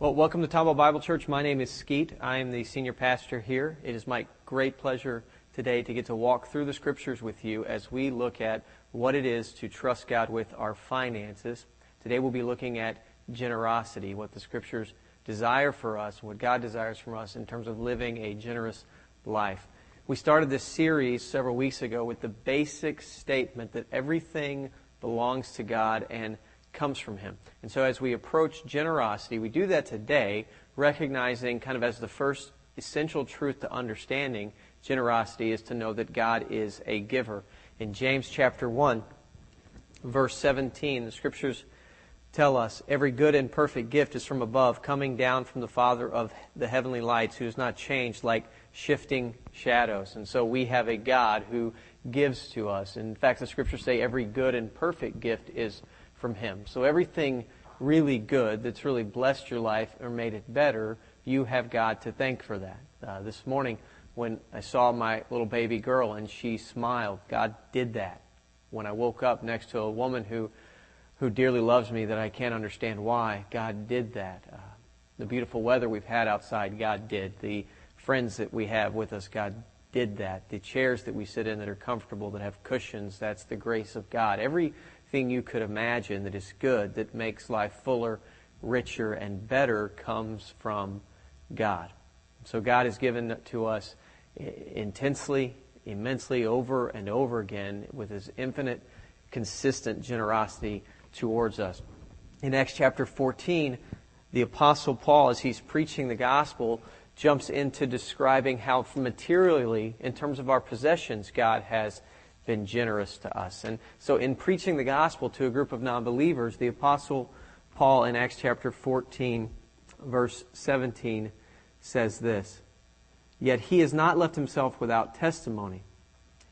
Well, welcome to Tomball Bible Church. My name is Skeet. I am the senior pastor here. It is my great pleasure today to get to walk through the scriptures with you as we look at what it is to trust God with our finances. Today we'll be looking at generosity, what the scriptures desire for us, what God desires from us in terms of living a generous life. We started this series several weeks ago with the basic statement that everything belongs to God and comes from Him. And so as we approach generosity, we do that today, recognizing kind of as the first essential truth to understanding generosity is to know that God is a giver. In James chapter 1, verse 17, the scriptures tell us every good and perfect gift is from above, coming down from the Father of the heavenly lights, who is not changed like shifting shadows. And so we have a God who gives to us. In fact, the scriptures say every good and perfect gift is from Him. So everything really good that's really blessed your life or made it better, you have God to thank for that. Uh, this morning, when I saw my little baby girl and she smiled, God did that. When I woke up next to a woman who, who dearly loves me that I can't understand why, God did that. Uh, the beautiful weather we've had outside, God did. The friends that we have with us, God did that. The chairs that we sit in that are comfortable, that have cushions, that's the grace of God. Everything you could imagine that is good, that makes life fuller, richer, and better comes from God. So God has given to us intensely, immensely, over and over again with His infinite, consistent generosity towards us. In Acts chapter 14, the Apostle Paul, as he's preaching the gospel, jumps into describing how materially, in terms of our possessions, God has been generous to us. And so in preaching the gospel to a group of non-believers, the apostle Paul in Acts chapter 14 verse 17 says this, Yet he has not left himself without testimony.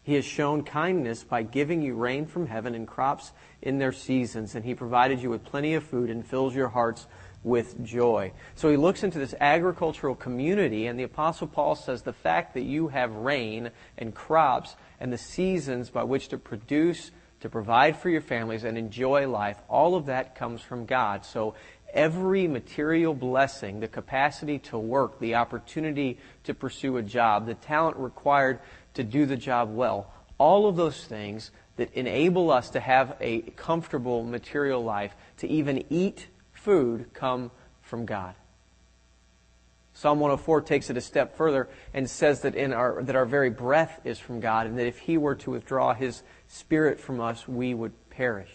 He has shown kindness by giving you rain from heaven and crops in their seasons, and he provided you with plenty of food and fills your hearts with joy. So he looks into this agricultural community, and the Apostle Paul says the fact that you have rain and crops and the seasons by which to produce, to provide for your families, and enjoy life, all of that comes from God. So every material blessing, the capacity to work, the opportunity to pursue a job, the talent required to do the job well, all of those things that enable us to have a comfortable material life, to even eat food come from God. Psalm 104 takes it a step further and says that in our that our very breath is from God and that if he were to withdraw his spirit from us we would perish.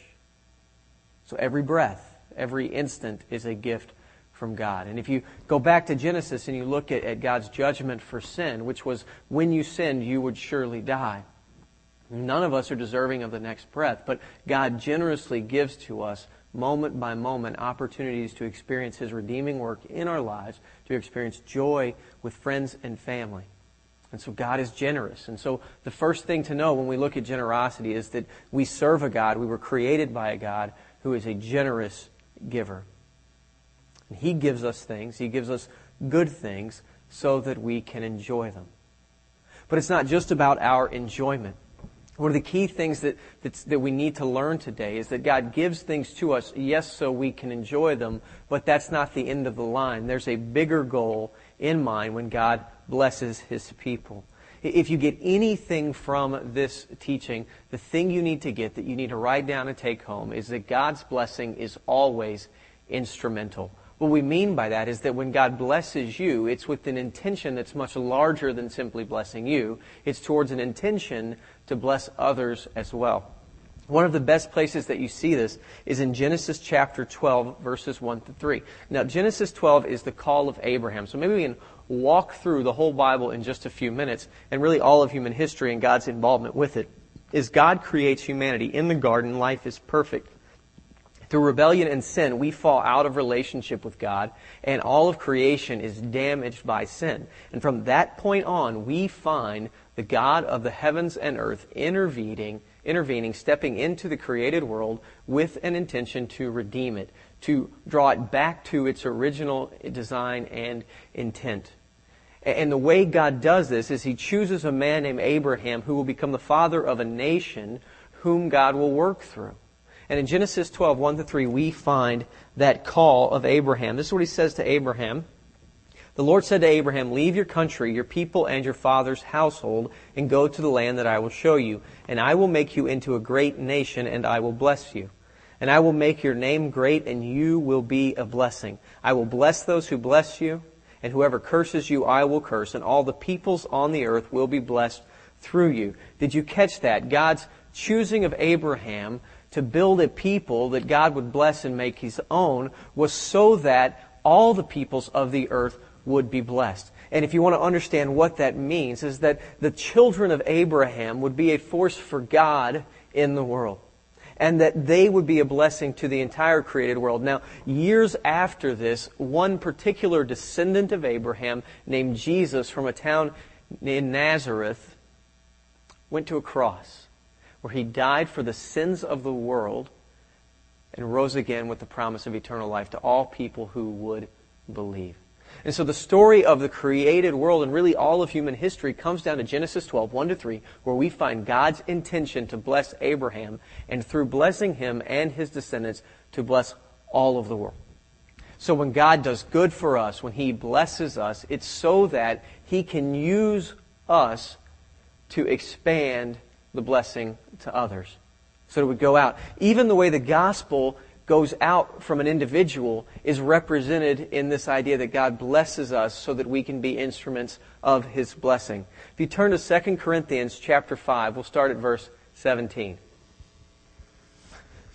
So every breath, every instant is a gift from God. And if you go back to Genesis and you look at, at God's judgment for sin, which was when you sinned you would surely die. None of us are deserving of the next breath, but God generously gives to us moment by moment opportunities to experience His redeeming work in our lives, to experience joy with friends and family. And so God is generous. And so the first thing to know when we look at generosity is that we serve a God, we were created by a God who is a generous giver. And He gives us things, He gives us good things so that we can enjoy them. But it's not just about our enjoyment. One of the key things that, that we need to learn today is that God gives things to us, yes, so we can enjoy them, but that's not the end of the line. There's a bigger goal in mind when God blesses His people. If you get anything from this teaching, the thing you need to get that you need to write down and take home is that God's blessing is always instrumental. What we mean by that is that when God blesses you, it's with an intention that's much larger than simply blessing you. It's towards an intention to bless others as well. One of the best places that you see this is in Genesis chapter 12, verses 1 to 3. Now, Genesis 12 is the call of Abraham. So maybe we can walk through the whole Bible in just a few minutes and really all of human history and God's involvement with it. As God creates humanity in the garden, life is perfect. Through rebellion and sin, we fall out of relationship with God, and all of creation is damaged by sin. And from that point on, we find the God of the heavens and earth intervening, intervening, stepping into the created world with an intention to redeem it, to draw it back to its original design and intent. And the way God does this is He chooses a man named Abraham who will become the father of a nation whom God will work through. And in Genesis 12, 1 to 3, we find that call of Abraham. This is what he says to Abraham. The Lord said to Abraham, Leave your country, your people, and your father's household, and go to the land that I will show you. And I will make you into a great nation, and I will bless you. And I will make your name great, and you will be a blessing. I will bless those who bless you, and whoever curses you, I will curse, and all the peoples on the earth will be blessed through you. Did you catch that? God's choosing of Abraham to build a people that God would bless and make his own was so that all the peoples of the earth would be blessed. And if you want to understand what that means, is that the children of Abraham would be a force for God in the world. And that they would be a blessing to the entire created world. Now, years after this, one particular descendant of Abraham named Jesus from a town in Nazareth went to a cross where he died for the sins of the world and rose again with the promise of eternal life to all people who would believe. And so the story of the created world and really all of human history comes down to Genesis 12, 1 to 3, where we find God's intention to bless Abraham and through blessing him and his descendants to bless all of the world. So when God does good for us, when he blesses us, it's so that he can use us to expand the blessing to others. So it would go out. Even the way the gospel goes out from an individual is represented in this idea that God blesses us so that we can be instruments of his blessing. If you turn to 2 Corinthians chapter 5, we'll start at verse 17. It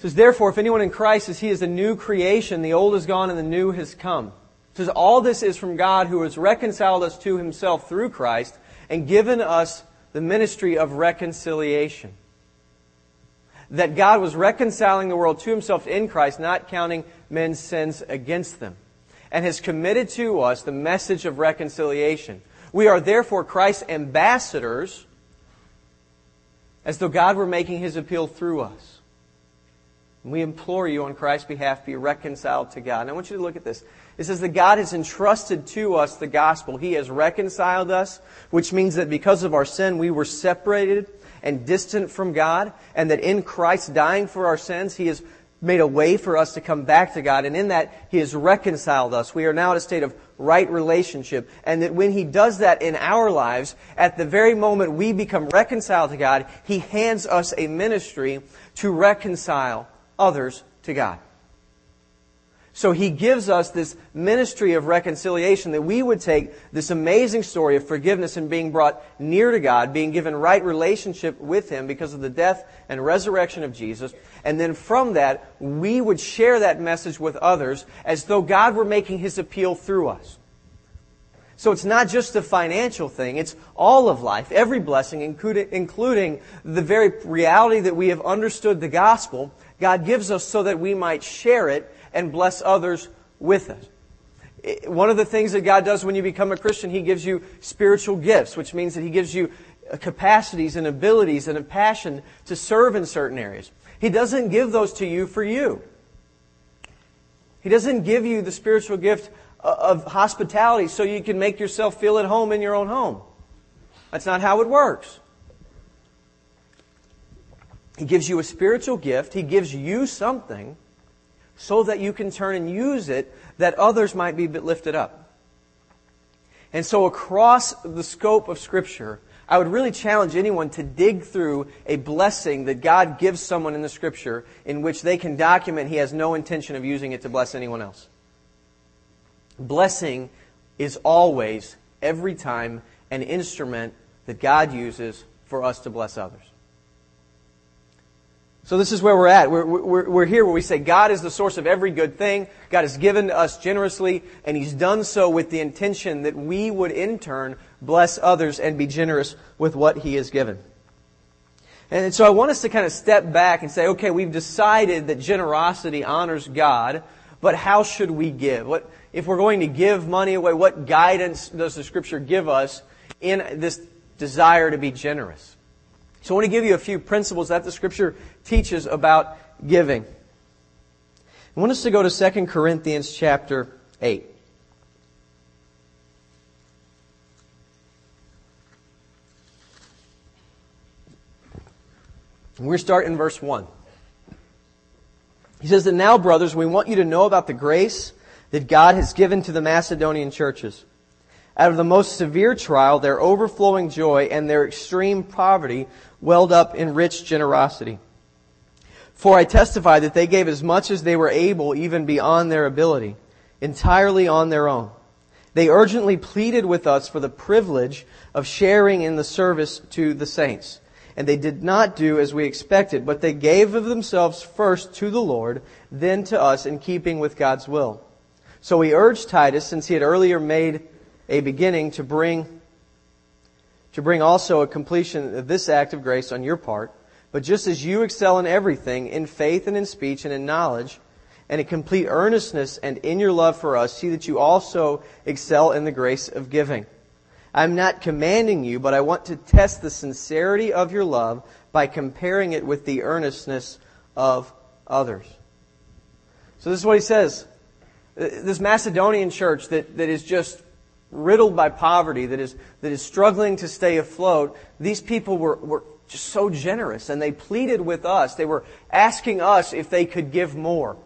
says, Therefore, if anyone in Christ is he is a new creation, the old is gone and the new has come. It says, All this is from God who has reconciled us to himself through Christ and given us the ministry of reconciliation that God was reconciling the world to himself in Christ, not counting men's sins against them, and has committed to us the message of reconciliation. We are therefore Christ's ambassadors, as though God were making his appeal through us. We implore you on Christ's behalf, be reconciled to God. And I want you to look at this. It says that God has entrusted to us the gospel. He has reconciled us, which means that because of our sin, we were separated and distant from God, and that in Christ dying for our sins, He has made a way for us to come back to God, and in that He has reconciled us. We are now at a state of right relationship, and that when He does that in our lives, at the very moment we become reconciled to God, He hands us a ministry to reconcile others to God. So he gives us this ministry of reconciliation that we would take this amazing story of forgiveness and being brought near to God, being given right relationship with him because of the death and resurrection of Jesus, and then from that, we would share that message with others as though God were making his appeal through us. So it's not just a financial thing, it's all of life, every blessing, including the very reality that we have understood the gospel, God gives us so that we might share it and bless others with it. One of the things that God does when you become a Christian, He gives you spiritual gifts, which means that He gives you uh, capacities and abilities and a passion to serve in certain areas. He doesn't give those to you for you. He doesn't give you the spiritual gift uh, of hospitality so you can make yourself feel at home in your own home. That's not how it works. He gives you a spiritual gift. He gives you something so that you can turn and use it that others might be lifted up. And so across the scope of Scripture, I would really challenge anyone to dig through a blessing that God gives someone in the Scripture in which they can document He has no intention of using it to bless anyone else. Blessing is always, every time, an instrument that God uses for us to bless others. So this is where we're at. We're, we're, we're here where we say God is the source of every good thing. God has given to us generously, and He's done so with the intention that we would in turn bless others and be generous with what He has given. And so I want us to kind of step back and say, okay, we've decided that generosity honors God, but how should we give? What, if we're going to give money away, what guidance does the Scripture give us in this desire to be generous? So I want to give you a few principles that the Scripture teaches about giving. I want us to go to 2 Corinthians chapter 8. We're starting in verse 1. He says that now, brothers, we want you to know about the grace that God has given to the Macedonian churches. Out of the most severe trial, their overflowing joy and their extreme poverty welled up in rich generosity. For I testify that they gave as much as they were able, even beyond their ability, entirely on their own. They urgently pleaded with us for the privilege of sharing in the service to the saints. And they did not do as we expected, but they gave of themselves first to the Lord, then to us in keeping with God's will. So we urged Titus, since he had earlier made a beginning, to bring, to bring also a completion of this act of grace on your part. But just as you excel in everything, in faith and in speech and in knowledge, and in complete earnestness and in your love for us, see that you also excel in the grace of giving. I'm not commanding you, but I want to test the sincerity of your love by comparing it with the earnestness of others. So this is what he says. This Macedonian church that, that is just riddled by poverty, that is, that is struggling to stay afloat, these people were, were just so generous and they pleaded with us. They were asking us if they could give more.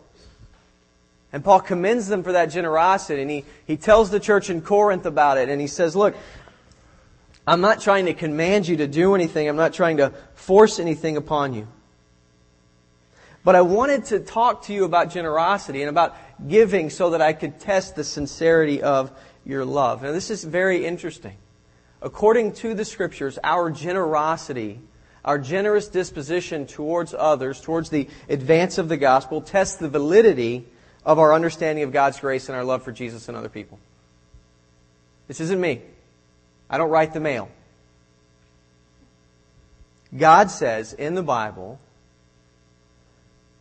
And Paul commends them for that generosity, and he, he tells the church in Corinth about it, and he says, Look, I'm not trying to command you to do anything, I'm not trying to force anything upon you. But I wanted to talk to you about generosity and about giving so that I could test the sincerity of your love. Now, this is very interesting. According to the scriptures, our generosity, our generous disposition towards others, towards the advance of the gospel, tests the validity of our understanding of God's grace and our love for Jesus and other people. This isn't me. I don't write the mail. God says in the Bible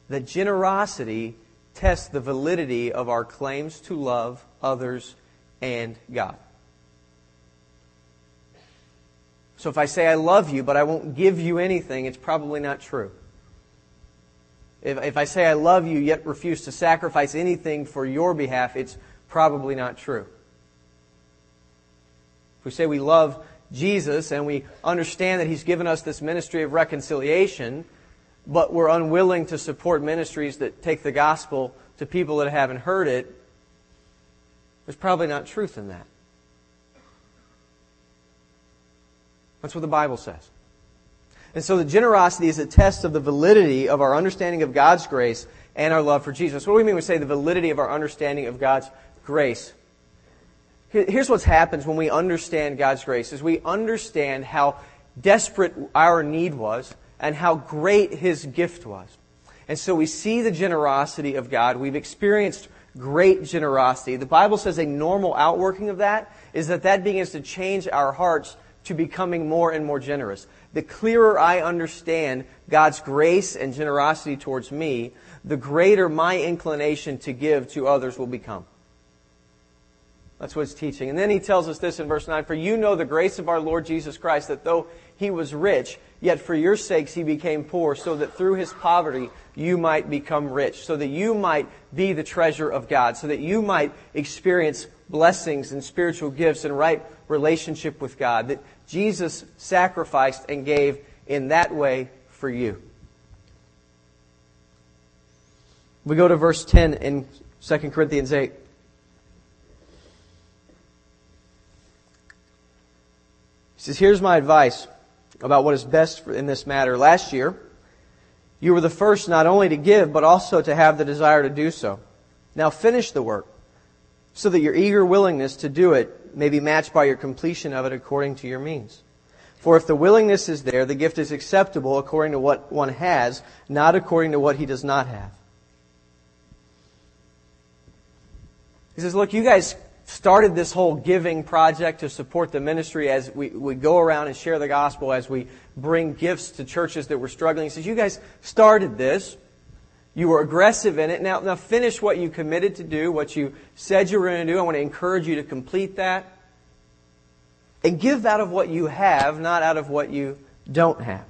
that generosity tests the validity of our claims to love others and God. So if I say I love you, but I won't give you anything, it's probably not true. If, if I say I love you yet refuse to sacrifice anything for your behalf, it's probably not true. If we say we love Jesus and we understand that He's given us this ministry of reconciliation, but we're unwilling to support ministries that take the gospel to people that haven't heard it, there's probably not truth in that. That's what the Bible says. And so the generosity is a test of the validity of our understanding of God's grace and our love for Jesus. What do we mean when we say the validity of our understanding of God's grace? Here's what happens when we understand God's grace is we understand how desperate our need was and how great his gift was. And so we see the generosity of God. We've experienced great generosity. The Bible says a normal outworking of that is that that begins to change our hearts to becoming more and more generous. The clearer I understand God's grace and generosity towards me, the greater my inclination to give to others will become. That's what he's teaching. And then he tells us this in verse 9 For you know the grace of our Lord Jesus Christ, that though he was rich, yet for your sakes he became poor, so that through his poverty you might become rich, so that you might be the treasure of God, so that you might experience blessings and spiritual gifts and right relationship with God, that Jesus sacrificed and gave in that way for you. We go to verse 10 in 2 Corinthians 8. Says, Here's my advice about what is best in this matter. Last year, you were the first not only to give, but also to have the desire to do so. Now finish the work, so that your eager willingness to do it may be matched by your completion of it according to your means. For if the willingness is there, the gift is acceptable according to what one has, not according to what he does not have. He says, Look, you guys started this whole giving project to support the ministry as we, we go around and share the gospel, as we bring gifts to churches that were struggling. He says, You guys started this. You were aggressive in it. Now, now finish what you committed to do, what you said you were going to do. I want to encourage you to complete that. And give out of what you have, not out of what you don't have.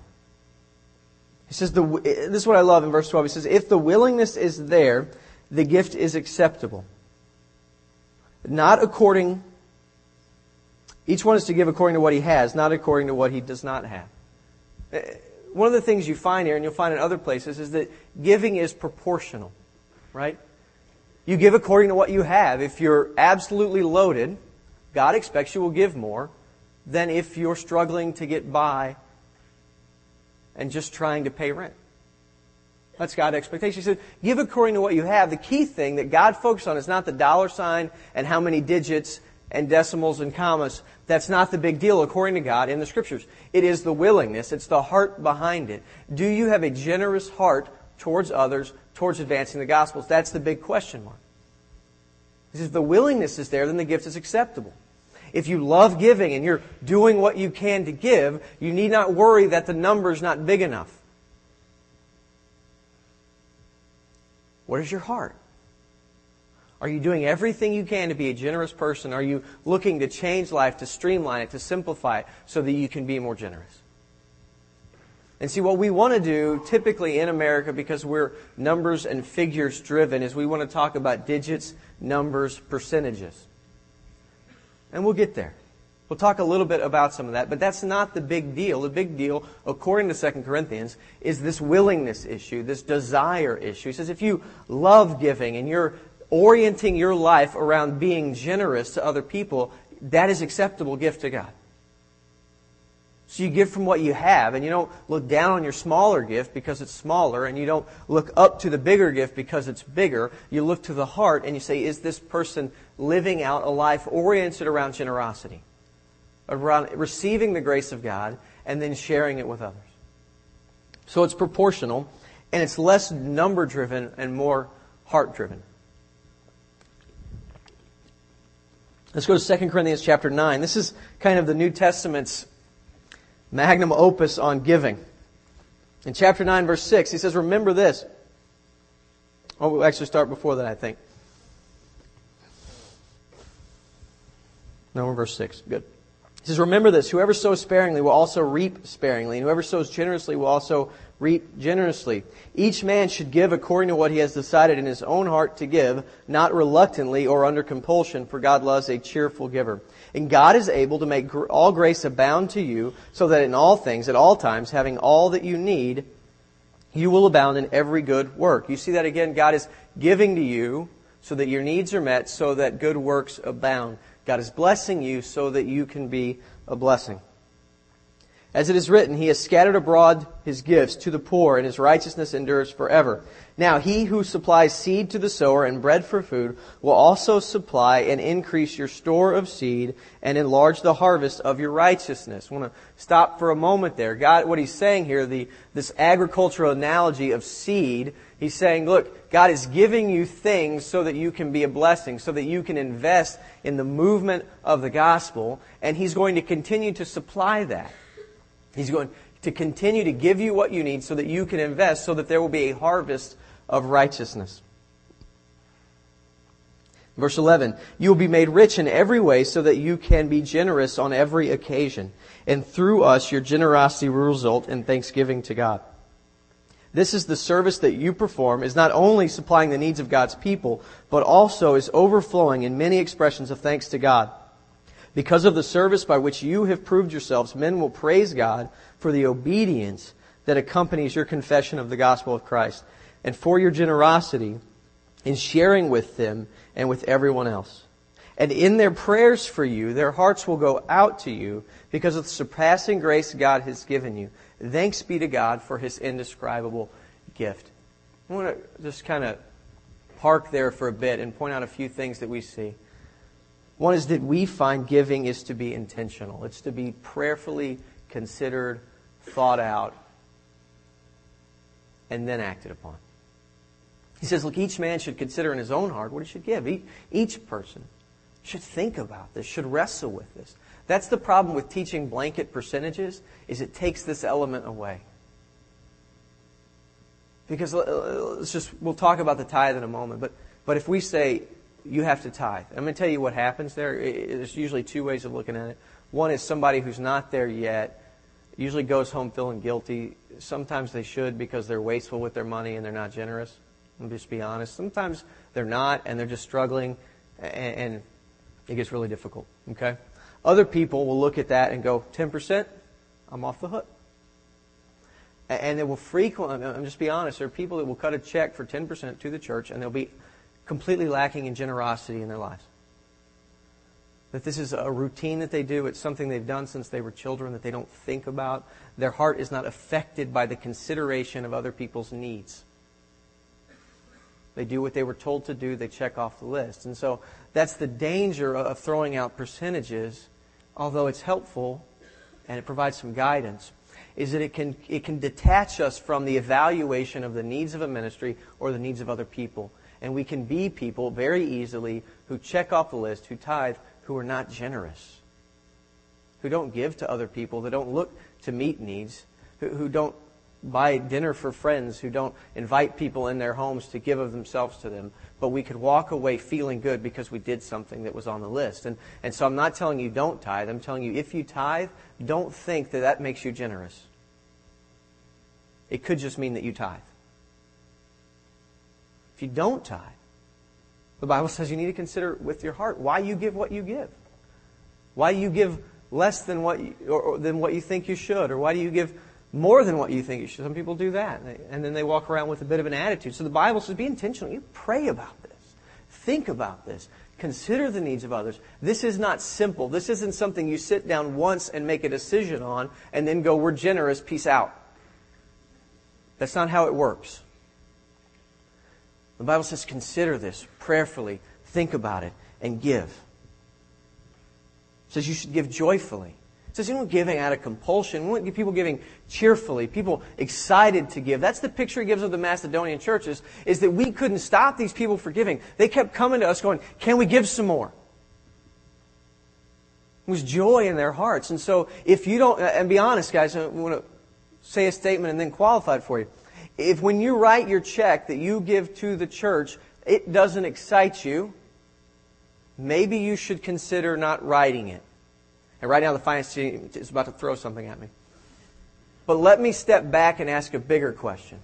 He says, the, this is what I love in verse 12. He says, If the willingness is there, the gift is acceptable not according, each one is to give according to what he has, not according to what he does not have. Uh, one of the things you find here, and you'll find in other places, is that giving is proportional, right? You give according to what you have. If you're absolutely loaded, God expects you will give more than if you're struggling to get by and just trying to pay rent. That's God's expectation. He said, give according to what you have. The key thing that God focuses on is not the dollar sign and how many digits and decimals and commas. That's not the big deal according to God in the scriptures. It is the willingness. It's the heart behind it. Do you have a generous heart towards others, towards advancing the gospels? That's the big question mark. If the willingness is there, then the gift is acceptable. If you love giving and you're doing what you can to give, you need not worry that the number's not big enough. What is your heart? Are you doing everything you can to be a generous person? Are you looking to change life, to streamline it, to simplify it so that you can be more generous? And see, what we want to do typically in America, because we're numbers and figures driven, is we want to talk about digits, numbers, percentages. And we'll get there. We'll talk a little bit about some of that, but that's not the big deal. The big deal, according to 2 Corinthians, is this willingness issue, this desire issue. He says if you love giving and you're orienting your life around being generous to other people, that is acceptable gift to God. So you give from what you have, and you don't look down on your smaller gift because it's smaller, and you don't look up to the bigger gift because it's bigger. You look to the heart and you say, is this person living out a life oriented around generosity? Around receiving the grace of God and then sharing it with others. So it's proportional, and it's less number driven and more heart driven. Let's go to 2 Corinthians chapter 9. This is kind of the New Testament's magnum opus on giving. In chapter 9, verse 6, he says, Remember this. Oh, we'll actually start before that, I think. No, verse 6. Good. He says, Remember this whoever sows sparingly will also reap sparingly, and whoever sows generously will also reap generously. Each man should give according to what he has decided in his own heart to give, not reluctantly or under compulsion, for God loves a cheerful giver. And God is able to make all grace abound to you, so that in all things, at all times, having all that you need, you will abound in every good work. You see that again? God is giving to you so that your needs are met, so that good works abound. God is blessing you so that you can be a blessing. As it is written, He has scattered abroad His gifts to the poor, and His righteousness endures forever. Now, He who supplies seed to the sower and bread for food will also supply and increase your store of seed and enlarge the harvest of your righteousness. I want to stop for a moment there. God, what He's saying here, the, this agricultural analogy of seed, He's saying, look, God is giving you things so that you can be a blessing, so that you can invest in the movement of the gospel, and He's going to continue to supply that. He's going to continue to give you what you need so that you can invest, so that there will be a harvest of righteousness. Verse 11, you will be made rich in every way so that you can be generous on every occasion. And through us, your generosity will result in thanksgiving to God. This is the service that you perform is not only supplying the needs of God's people, but also is overflowing in many expressions of thanks to God. Because of the service by which you have proved yourselves, men will praise God for the obedience that accompanies your confession of the gospel of Christ and for your generosity in sharing with them and with everyone else. And in their prayers for you, their hearts will go out to you because of the surpassing grace God has given you. Thanks be to God for his indescribable gift. I want to just kind of park there for a bit and point out a few things that we see. One is that we find giving is to be intentional. It's to be prayerfully considered, thought out, and then acted upon. He says, look, each man should consider in his own heart what he should give. Each person should think about this, should wrestle with this. That's the problem with teaching blanket percentages, is it takes this element away. Because let's just, we'll talk about the tithe in a moment, but, but if we say you have to tithe. I'm going to tell you what happens there. There's usually two ways of looking at it. One is somebody who's not there yet usually goes home feeling guilty. Sometimes they should because they're wasteful with their money and they're not generous. I'll just be honest. Sometimes they're not and they're just struggling and it gets really difficult. Okay? Other people will look at that and go, 10%, I'm off the hook. And they will frequently, I'm just be honest, there are people that will cut a check for 10% to the church and they'll be completely lacking in generosity in their lives. That this is a routine that they do. It's something they've done since they were children that they don't think about. Their heart is not affected by the consideration of other people's needs. They do what they were told to do, they check off the list. And so that's the danger of throwing out percentages, although it's helpful and it provides some guidance, is that it can, it can detach us from the evaluation of the needs of a ministry or the needs of other people. And we can be people very easily who check off the list, who tithe, who are not generous, who don't give to other people, that don't look to meet needs, who, who don't buy dinner for friends, who don't invite people in their homes to give of themselves to them, but we could walk away feeling good because we did something that was on the list. And, and so I'm not telling you don't tithe. I'm telling you if you tithe, don't think that that makes you generous. It could just mean that you tithe. If you don't tithe, the Bible says you need to consider with your heart why you give what you give. Why you give less than what you, or, or, than what you think you should, or why do you give more than what you think you should? Some people do that, and then they walk around with a bit of an attitude. So the Bible says be intentional. You pray about this. Think about this. Consider the needs of others. This is not simple. This isn't something you sit down once and make a decision on and then go, we're generous, peace out. That's not how it works. The Bible says, consider this prayerfully, think about it, and give. It says you should give joyfully. It says you don't giving out of compulsion. We want people giving cheerfully, people excited to give. That's the picture he gives of the Macedonian churches, is that we couldn't stop these people from giving. They kept coming to us going, can we give some more? It was joy in their hearts. And so if you don't, and be honest guys, I want to say a statement and then qualify it for you if when you write your check that you give to the church, it doesn't excite you, maybe you should consider not writing it. And right now the finance team is about to throw something at me. But let me step back and ask a bigger question.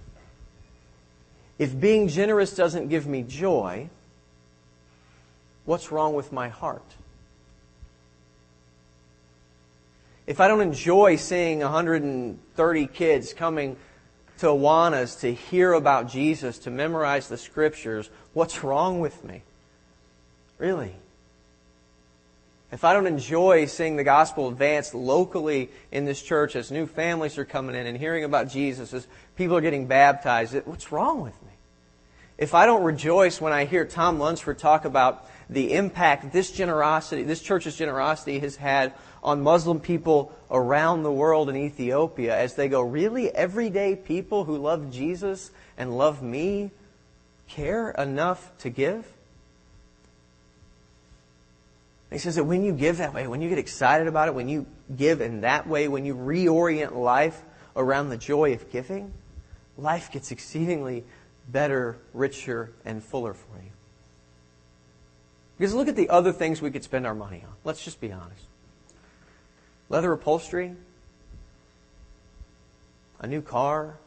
If being generous doesn't give me joy, what's wrong with my heart? If I don't enjoy seeing 130 kids coming to Awanas to hear about Jesus, to memorize the scriptures, what's wrong with me? Really? If I don't enjoy seeing the gospel advance locally in this church as new families are coming in and hearing about Jesus, as people are getting baptized, what's wrong with me? If I don't rejoice when I hear Tom Lunsford talk about the impact this generosity, this church's generosity has had on Muslim people around the world in Ethiopia as they go, really, everyday people who love Jesus and love me care enough to give? He says that when you give that way, when you get excited about it, when you give in that way, when you reorient life around the joy of giving, life gets exceedingly better, richer, and fuller for you. Because look at the other things we could spend our money on. Let's just be honest. Leather upholstery, a new car,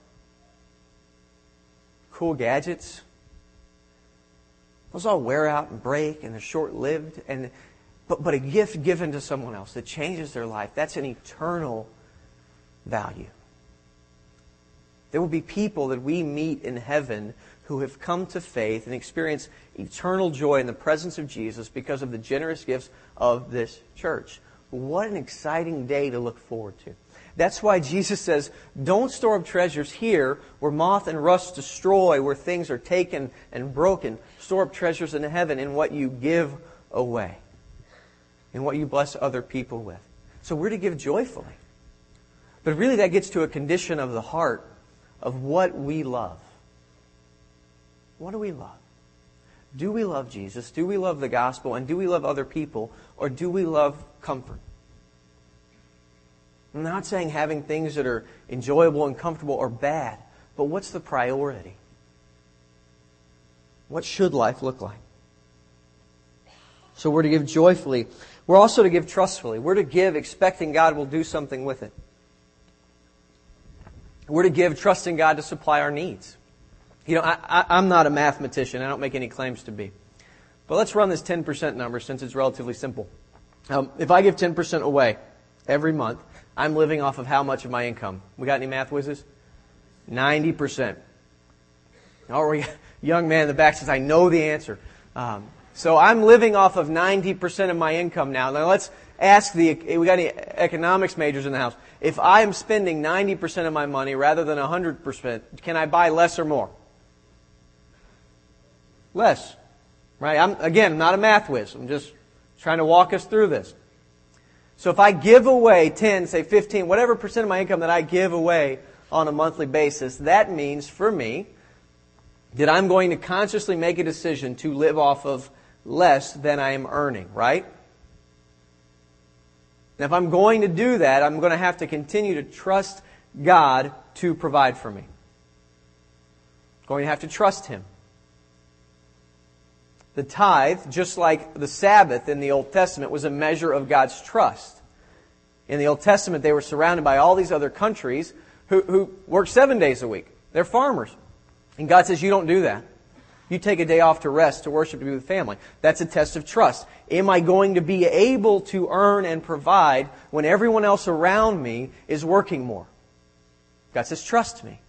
cool gadgets. Those all wear out and break and they're short lived. And, but, but a gift given to someone else that changes their life, that's an eternal value. There will be people that we meet in heaven who have come to faith and experience eternal joy in the presence of Jesus because of the generous gifts of this church. What an exciting day to look forward to. That's why Jesus says, don't store up treasures here where moth and rust destroy, where things are taken and broken. Store up treasures in heaven in what you give away, in what you bless other people with. So we're to give joyfully. But really that gets to a condition of the heart of what we love. What do we love? Do we love Jesus? Do we love the gospel? And do we love other people? Or do we love comfort? I'm not saying having things that are enjoyable and comfortable are bad, but what's the priority? What should life look like? So we're to give joyfully. We're also to give trustfully. We're to give expecting God will do something with it. We're to give trusting God to supply our needs. You know, I, am not a mathematician. I don't make any claims to be. But let's run this 10% number since it's relatively simple. Um, if I give 10% away every month, I'm living off of how much of my income? We got any math whizzes? 90%. Or young man in the back says, I know the answer. Um, so I'm living off of 90% of my income now. Now let's ask the, we got any economics majors in the house. If I am spending 90% of my money rather than 100%, can I buy less or more? Less. Right? I'm, again, not a math whiz. I'm just trying to walk us through this. So if I give away 10, say 15, whatever percent of my income that I give away on a monthly basis, that means for me that I'm going to consciously make a decision to live off of less than I am earning, right? Now, if I'm going to do that, I'm going to have to continue to trust God to provide for me. I'm going to have to trust Him. The tithe, just like the Sabbath in the Old Testament, was a measure of God's trust. In the Old Testament, they were surrounded by all these other countries who, who work seven days a week. They're farmers. And God says, You don't do that. You take a day off to rest, to worship, to be with family. That's a test of trust. Am I going to be able to earn and provide when everyone else around me is working more? God says, Trust me.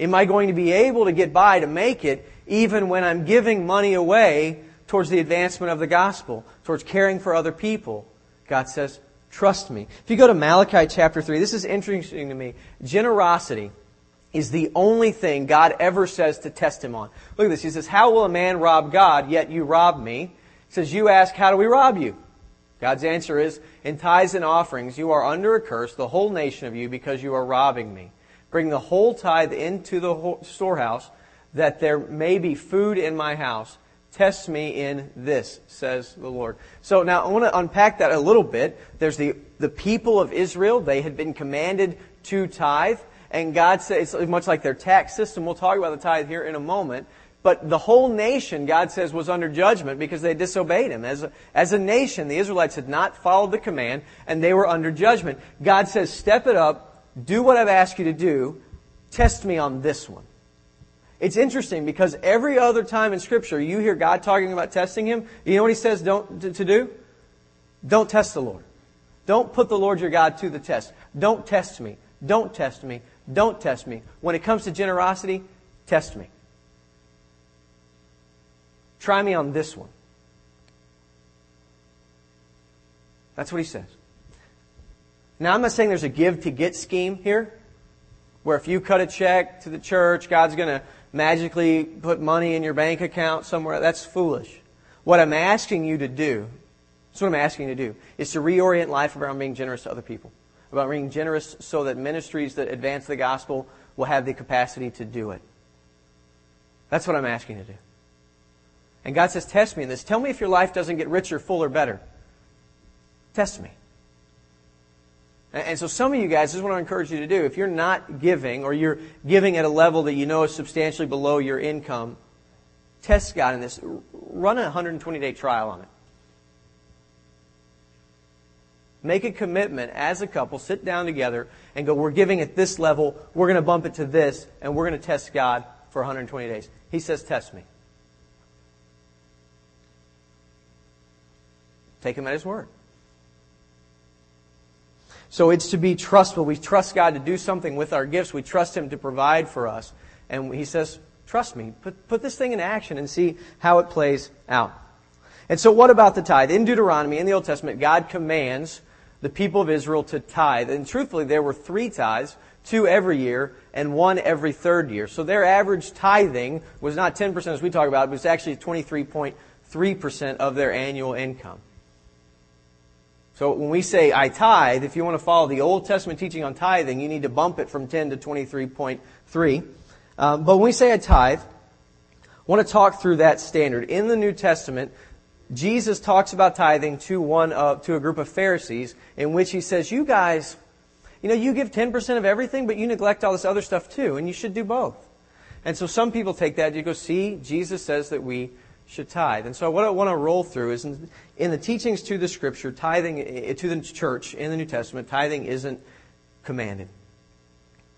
Am I going to be able to get by to make it even when I'm giving money away towards the advancement of the gospel, towards caring for other people? God says, Trust me. If you go to Malachi chapter 3, this is interesting to me. Generosity is the only thing God ever says to test him on. Look at this. He says, How will a man rob God, yet you rob me? He says, You ask, How do we rob you? God's answer is, In tithes and offerings you are under a curse, the whole nation of you, because you are robbing me. Bring the whole tithe into the storehouse, that there may be food in my house. Test me in this, says the Lord. So now I want to unpack that a little bit. There's the, the people of Israel. They had been commanded to tithe. And God says, it's much like their tax system. We'll talk about the tithe here in a moment. But the whole nation, God says, was under judgment because they disobeyed Him. As a, as a nation, the Israelites had not followed the command and they were under judgment. God says, step it up, do what I've asked you to do, test me on this one. It's interesting because every other time in Scripture you hear God talking about testing Him, you know what He says don't, to, to do? Don't test the Lord. Don't put the Lord your God to the test. Don't test me. Don't test me. Don't test me. When it comes to generosity, test me. Try me on this one. That's what he says. Now, I'm not saying there's a give to get scheme here, where if you cut a check to the church, God's going to magically put money in your bank account somewhere. That's foolish. What I'm asking you to do, that's what I'm asking you to do, is to reorient life around being generous to other people about being generous so that ministries that advance the gospel will have the capacity to do it. That's what I'm asking you to do. And God says, Test me in this. Tell me if your life doesn't get richer, fuller, better. Test me. And so some of you guys, this is what I encourage you to do. If you're not giving, or you're giving at a level that you know is substantially below your income, test God in this. Run a 120 day trial on it. Make a commitment as a couple, sit down together and go, we're giving at this level, we're going to bump it to this, and we're going to test God for 120 days. He says, test me. Take him at his word. So it's to be trustful. We trust God to do something with our gifts. We trust Him to provide for us. And He says, trust me. Put, put this thing in action and see how it plays out. And so what about the tithe? In Deuteronomy, in the Old Testament, God commands the people of Israel to tithe. And truthfully, there were three tithes, two every year and one every third year. So their average tithing was not 10% as we talk about, it was actually 23.3% of their annual income. So when we say I tithe, if you want to follow the Old Testament teaching on tithing, you need to bump it from 10 to 23.3. Um, but when we say I tithe, I want to talk through that standard. In the New Testament, Jesus talks about tithing to one to a group of Pharisees in which he says, you guys, you know, you give 10% of everything, but you neglect all this other stuff too, and you should do both. And so some people take that, and you go, see, Jesus says that we should tithe. And so what I want to roll through is in, in the teachings to the scripture, tithing, eh, to the church in the New Testament, tithing isn't commanded.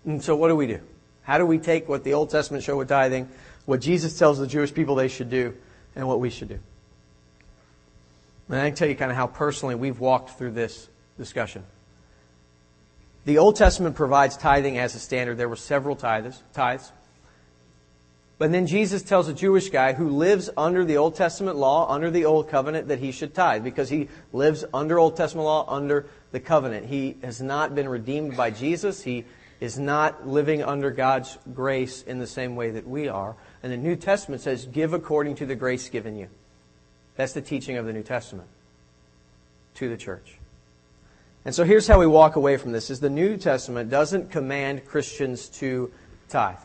And so what do we do? How do we take what the Old Testament show with tithing, what Jesus tells the Jewish people they should do, and what we should do? And I can tell you kind of how personally we've walked through this discussion. The Old Testament provides tithing as a standard. There were several tithes. tithes. But then Jesus tells a Jewish guy who lives under the Old Testament law, under the Old Covenant, that he should tithe because he lives under Old Testament law, under the covenant. He has not been redeemed by Jesus. He is not living under God's grace in the same way that we are. And the New Testament says, give according to the grace given you. That's the teaching of the New Testament to the church. And so here's how we walk away from this is the New Testament doesn't command Christians to tithe.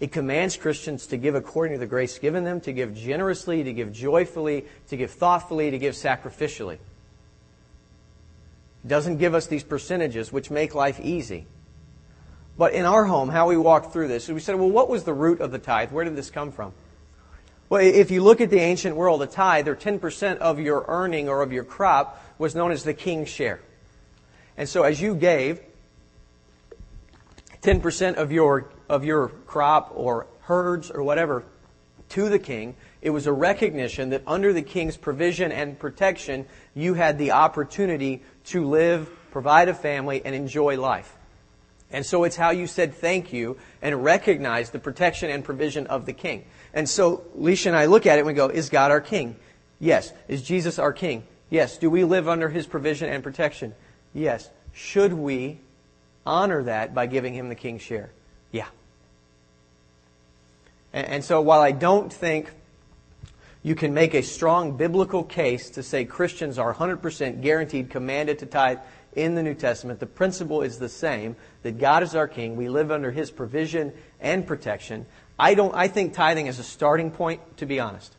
It commands Christians to give according to the grace given them, to give generously, to give joyfully, to give thoughtfully, to give sacrificially. It doesn't give us these percentages which make life easy. But in our home, how we walked through this, we said, well, what was the root of the tithe? Where did this come from? Well, if you look at the ancient world, a tithe, or 10% of your earning or of your crop, was known as the king's share. And so as you gave 10% of your, of your crop or herds or whatever to the king, it was a recognition that under the king's provision and protection, you had the opportunity to live, provide a family, and enjoy life. And so it's how you said thank you and recognized the protection and provision of the king. And so Leisha and I look at it and we go, is God our king? Yes. Is Jesus our king? Yes. Do we live under his provision and protection? Yes. Should we honor that by giving him the king's share? Yeah. And, and so while I don't think you can make a strong biblical case to say Christians are 100% guaranteed, commanded to tithe in the New Testament. The principle is the same that God is our king. We live under his provision and protection. I don't I think tithing is a starting point to be honest.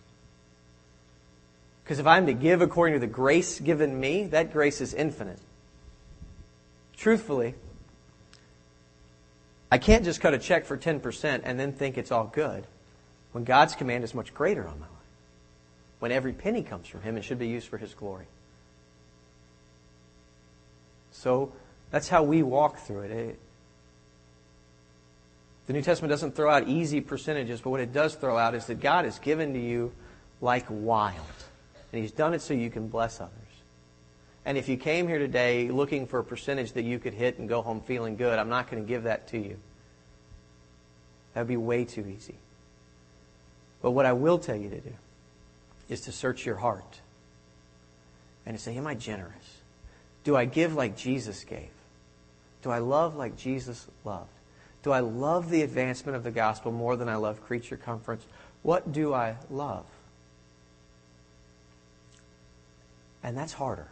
Because if I'm to give according to the grace given me, that grace is infinite. Truthfully, I can't just cut a check for 10% and then think it's all good when God's command is much greater on my life when every penny comes from Him and should be used for His glory. So that's how we walk through it. The New Testament doesn't throw out easy percentages, but what it does throw out is that God has given to you like wild. And He's done it so you can bless others. And if you came here today looking for a percentage that you could hit and go home feeling good, I'm not going to give that to you. That would be way too easy. But what I will tell you to do is to search your heart and to say, Am I generous? Do I give like Jesus gave? Do I love like Jesus loved? Do I love the advancement of the gospel more than I love creature comforts? What do I love? And that's harder.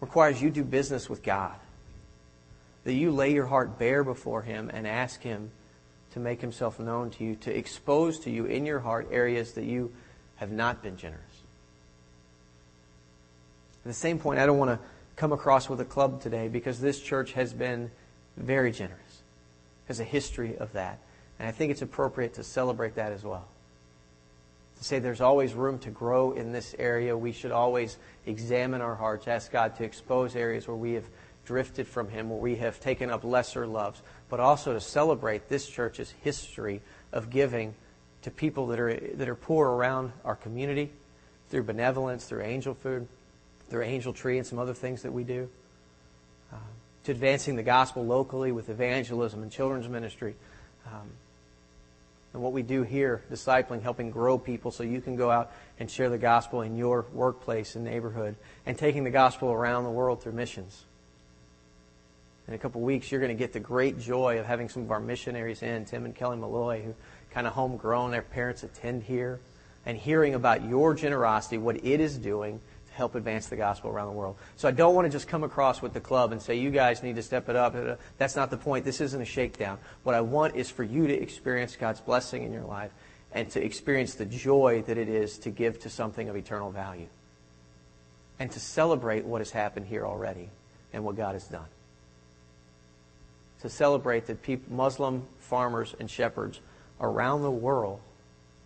Requires you do business with God. That you lay your heart bare before Him and ask Him to make himself known to you, to expose to you in your heart areas that you have not been generous. At the same point, I don't want to come across with a club today because this church has been very generous, has a history of that. And I think it's appropriate to celebrate that as well. To say there's always room to grow in this area. We should always examine our hearts, ask God to expose areas where we have drifted from Him, where we have taken up lesser loves, but also to celebrate this church's history of giving to people that are, that are poor around our community through benevolence, through angel food, through angel tree, and some other things that we do. Uh, to advancing the gospel locally with evangelism and children's ministry. Um, and what we do here, discipling, helping grow people so you can go out and share the gospel in your workplace and neighborhood, and taking the gospel around the world through missions in a couple of weeks, you're going to get the great joy of having some of our missionaries in, Tim and Kelly Malloy, who kind of homegrown, their parents attend here, and hearing about your generosity, what it is doing help advance the gospel around the world. So I don't want to just come across with the club and say, you guys need to step it up. That's not the point. This isn't a shakedown. What I want is for you to experience God's blessing in your life and to experience the joy that it is to give to something of eternal value and to celebrate what has happened here already and what God has done to celebrate that people, Muslim farmers and shepherds around the world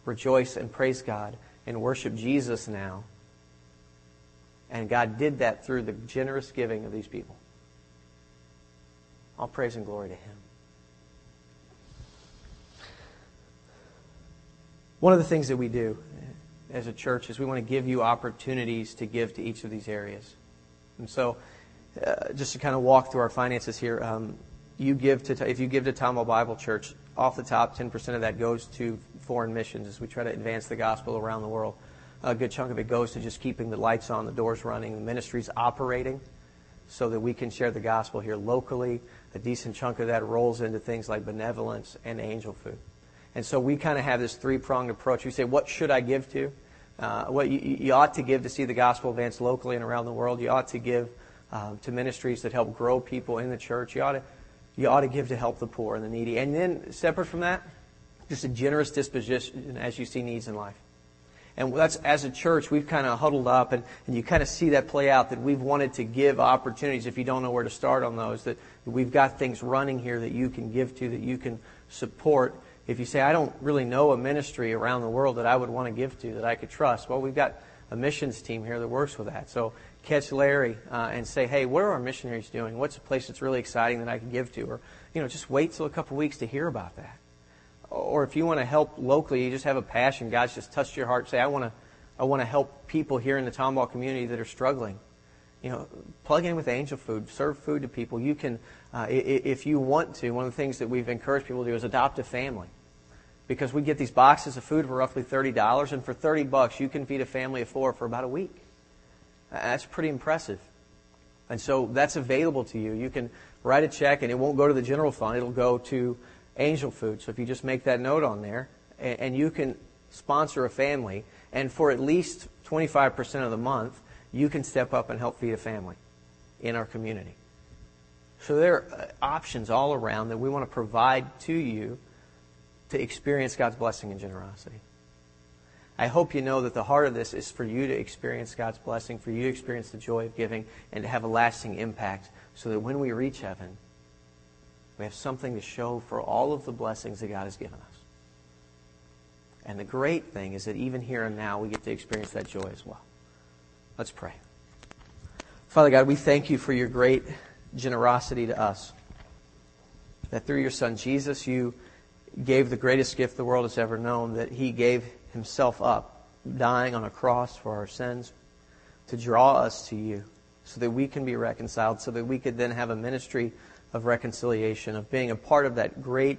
rejoice and praise God and worship Jesus now. And God did that through the generous giving of these people. All praise and glory to Him. One of the things that we do as a church is we want to give you opportunities to give to each of these areas. And so, uh, just to kind of walk through our finances here, um, you give to if you give to Tomball Bible Church, off the top, 10% of that goes to foreign missions as we try to advance the gospel around the world. A good chunk of it goes to just keeping the lights on, the doors running, the ministries operating, so that we can share the gospel here locally. A decent chunk of that rolls into things like benevolence and angel food. And so we kind of have this three pronged approach. We say, what should I give to? Uh, what you, you, ought to give to see the gospel advance locally and around the world. You ought to give uh, to ministries that help grow people in the church. You ought to you ought to give to help the poor and the needy. And then, separate from that, just a generous disposition as you see needs in life. And that's, as a church, we've kind of huddled up, and, and you kind of see that play out that we've wanted to give opportunities, if you don't know where to start on those, that we've got things running here that you can give to, that you can support. If you say, I don't really know a ministry around the world that I would want to give to, that I could trust, well, we've got a missions team here that works with that. So catch Larry uh, and say, hey, what are our missionaries doing? What's a place that's really exciting that I can give to? Or, you know, just wait till a couple weeks to hear about that. Or if you want to help locally, you just have a passion, God's just touched your heart, say, I want to, I want to help people here in the Tomball community that are struggling. You know, plug in with Angel Food, serve food to people. You can, uh, if you want to, one of the things that we've encouraged people to do is adopt a family because we get these boxes of food for roughly $30 and for 30 bucks you can feed a family of four for about a week that's pretty impressive. And so that's available to you. You can write a check and it won't go to the general fund. It'll go to Angel Food. So if you just make that note on there and, you can sponsor a family and for at least 25% of the month, you can step up and help feed a family in our community. So there are uh, options all around that we want to provide to you to experience God's blessing and generosity. I hope you know that the heart of this is for you to experience God's blessing, for you to experience the joy of giving, and to have a lasting impact so that when we reach heaven, we have something to show for all of the blessings that God has given us. And the great thing is that even here and now, we get to experience that joy as well. Let's pray. Father God, we thank you for your great generosity to us. That through your Son Jesus, you gave the greatest gift the world has ever known, that he gave himself up, dying on a cross for our sins, to draw us to you so that we can be reconciled, so that we could then have a ministry of reconciliation, of being a part of that great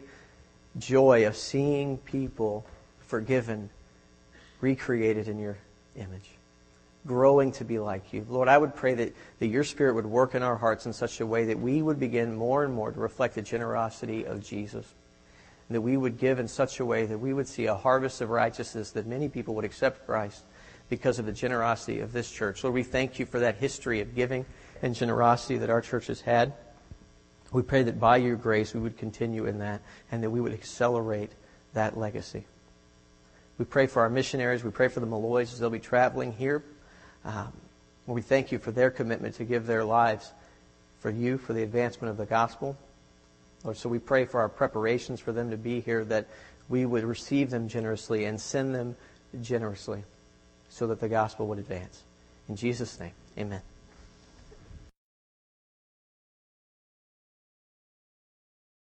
joy of seeing people forgiven, recreated in your image, growing to be like you. Lord, I would pray that, that your Spirit would work in our hearts in such a way that we would begin more and more to reflect the generosity of Jesus that we would give in such a way that we would see a harvest of righteousness that many people would accept Christ because of the generosity of this church. Lord, we thank you for that history of giving and generosity that our church has had. We pray that by your grace we would continue in that and that we would accelerate that legacy. We pray for our missionaries. We pray for the Malloys as they'll be traveling here. Um, we thank you for their commitment to give their lives for you, for the advancement of the gospel. Lord, so we pray for our preparations for them to be here, that we would receive them generously and send them generously so that the gospel would advance. In Jesus' name, amen.